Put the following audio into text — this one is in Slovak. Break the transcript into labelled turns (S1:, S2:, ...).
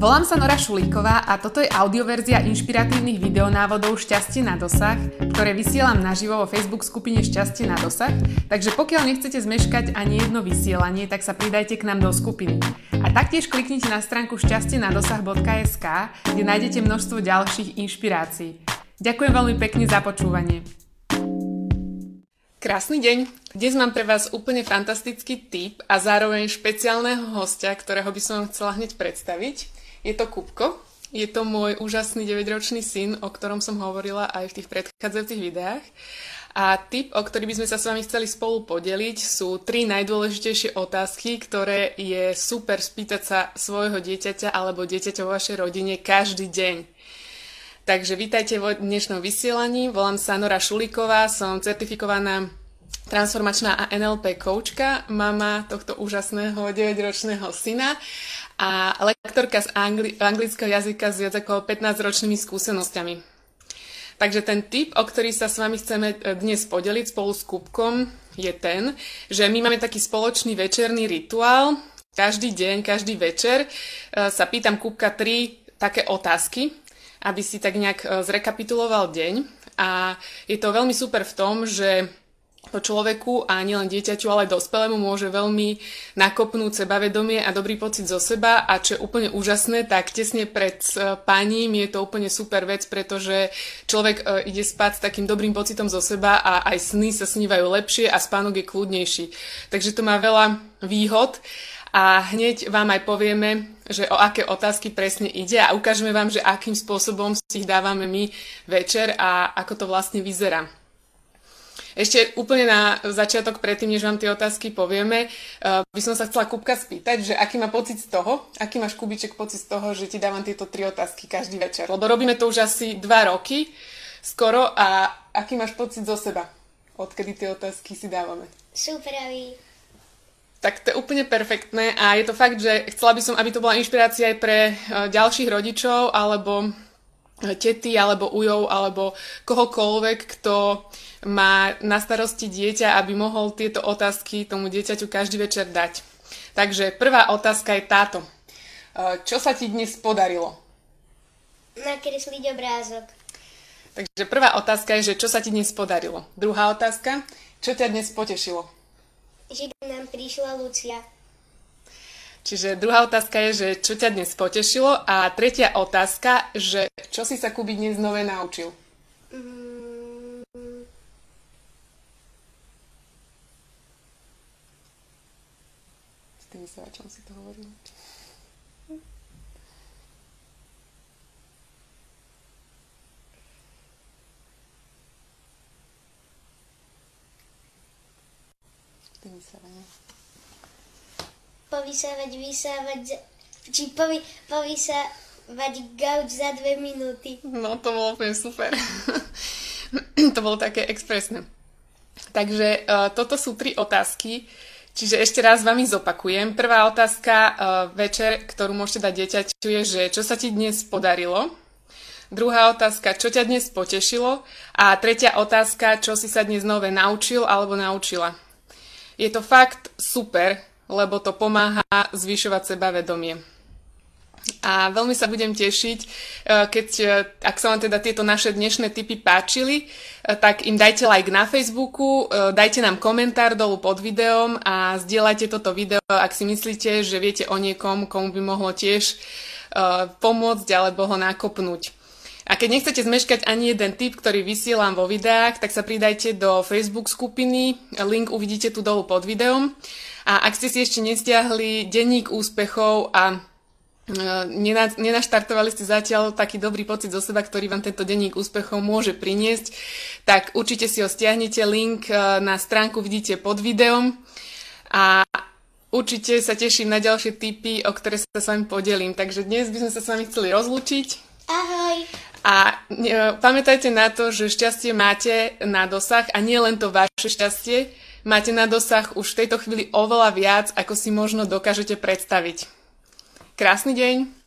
S1: Volám sa Nora Šulíková a toto je audioverzia inšpiratívnych videonávodov Šťastie na dosah, ktoré vysielam naživo vo Facebook skupine Šťastie na dosah, takže pokiaľ nechcete zmeškať ani jedno vysielanie, tak sa pridajte k nám do skupiny. A taktiež kliknite na stránku šťastieNadosah.sk, kde nájdete množstvo ďalších inšpirácií. Ďakujem veľmi pekne za počúvanie. Krásny deň! Dnes mám pre vás úplne fantastický tip a zároveň špeciálneho hostia, ktorého by som vám chcela hneď predstaviť. Je to Kupko. Je to môj úžasný 9-ročný syn, o ktorom som hovorila aj v tých predchádzajúcich videách. A tip, o ktorý by sme sa s vami chceli spolu podeliť, sú tri najdôležitejšie otázky, ktoré je super spýtať sa svojho dieťaťa alebo dieťaťa vo vašej rodine každý deň. Takže vítajte v dnešnom vysielaní. Volám sa Nora Šuliková, som certifikovaná transformačná a NLP koučka, mama tohto úžasného 9-ročného syna a lektorka z angli- anglického jazyka s viac ako 15-ročnými skúsenosťami. Takže ten tip, o ktorý sa s vami chceme e, dnes podeliť spolu s Kupkom, je ten, že my máme taký spoločný večerný rituál. Každý deň, každý večer e, sa pýtam Kupka tri také otázky, aby si tak nejak e, zrekapituloval deň. A je to veľmi super v tom, že to človeku a nielen dieťaťu, ale aj dospelému môže veľmi nakopnúť sebavedomie a dobrý pocit zo seba a čo je úplne úžasné, tak tesne pred paním je to úplne super vec, pretože človek e, ide spať s takým dobrým pocitom zo seba a aj sny sa snívajú lepšie a spánok je kľudnejší. Takže to má veľa výhod a hneď vám aj povieme, že o aké otázky presne ide a ukážeme vám, že akým spôsobom si ich dávame my večer a ako to vlastne vyzerá. Ešte úplne na začiatok, predtým, než vám tie otázky povieme, uh, by som sa chcela Kupka spýtať, že aký má pocit z toho, aký máš Kubiček pocit z toho, že ti dávam tieto tri otázky každý večer. Lebo robíme to už asi dva roky skoro a aký máš pocit zo seba, odkedy tie otázky si dávame?
S2: Superový.
S1: Tak to je úplne perfektné a je to fakt, že chcela by som, aby to bola inšpirácia aj pre uh, ďalších rodičov alebo tety alebo ujov alebo kohokoľvek, kto má na starosti dieťa, aby mohol tieto otázky tomu dieťaťu každý večer dať. Takže prvá otázka je táto. E, čo sa ti dnes podarilo?
S2: Nakresliť obrázok.
S1: Takže prvá otázka je, že čo sa ti dnes podarilo. Druhá otázka, čo ťa dnes potešilo?
S2: Že nám prišla Lucia.
S1: Čiže druhá otázka je, že čo ťa dnes potešilo a tretia otázka, že čo si sa Kuby dnes nové naučil? S tým vysielačom si to hovoril. S tým vysielaním
S2: povysávať, vysávať, či povy, povysávať gauč za dve minúty.
S1: No to bolo úplne super. to bolo také expresné. Takže uh, toto sú tri otázky. Čiže ešte raz vám ich zopakujem. Prvá otázka uh, večer, ktorú môžete dať dieťaťu, je, že čo sa ti dnes podarilo. Druhá otázka, čo ťa dnes potešilo. A tretia otázka, čo si sa dnes nové naučil alebo naučila. Je to fakt super, lebo to pomáha zvyšovať sebavedomie. A veľmi sa budem tešiť, e, keď, e, ak sa vám teda tieto naše dnešné tipy páčili, e, tak im dajte like na Facebooku, dajte nám komentár dolu pod videom a zdieľajte toto video, ak si myslíte, že viete o niekom, komu by mohlo tiež pomôcť alebo ho nakopnúť. A keď nechcete zmeškať ani jeden tip, ktorý vysielam vo videách, tak sa pridajte do Facebook skupiny, link uvidíte tu dolu pod videom. A ak ste si ešte nestiahli denník úspechov a e, nenaštartovali ste zatiaľ taký dobrý pocit zo seba, ktorý vám tento denník úspechov môže priniesť, tak určite si ho stiahnete, link e, na stránku vidíte pod videom a určite sa teším na ďalšie tipy, o ktoré sa s vami podelím. Takže dnes by sme sa s vami chceli rozlúčiť.
S2: Ahoj!
S1: A e, pamätajte na to, že šťastie máte na dosah a nie len to vaše šťastie, máte na dosah už v tejto chvíli oveľa viac, ako si možno dokážete predstaviť. Krásny deň!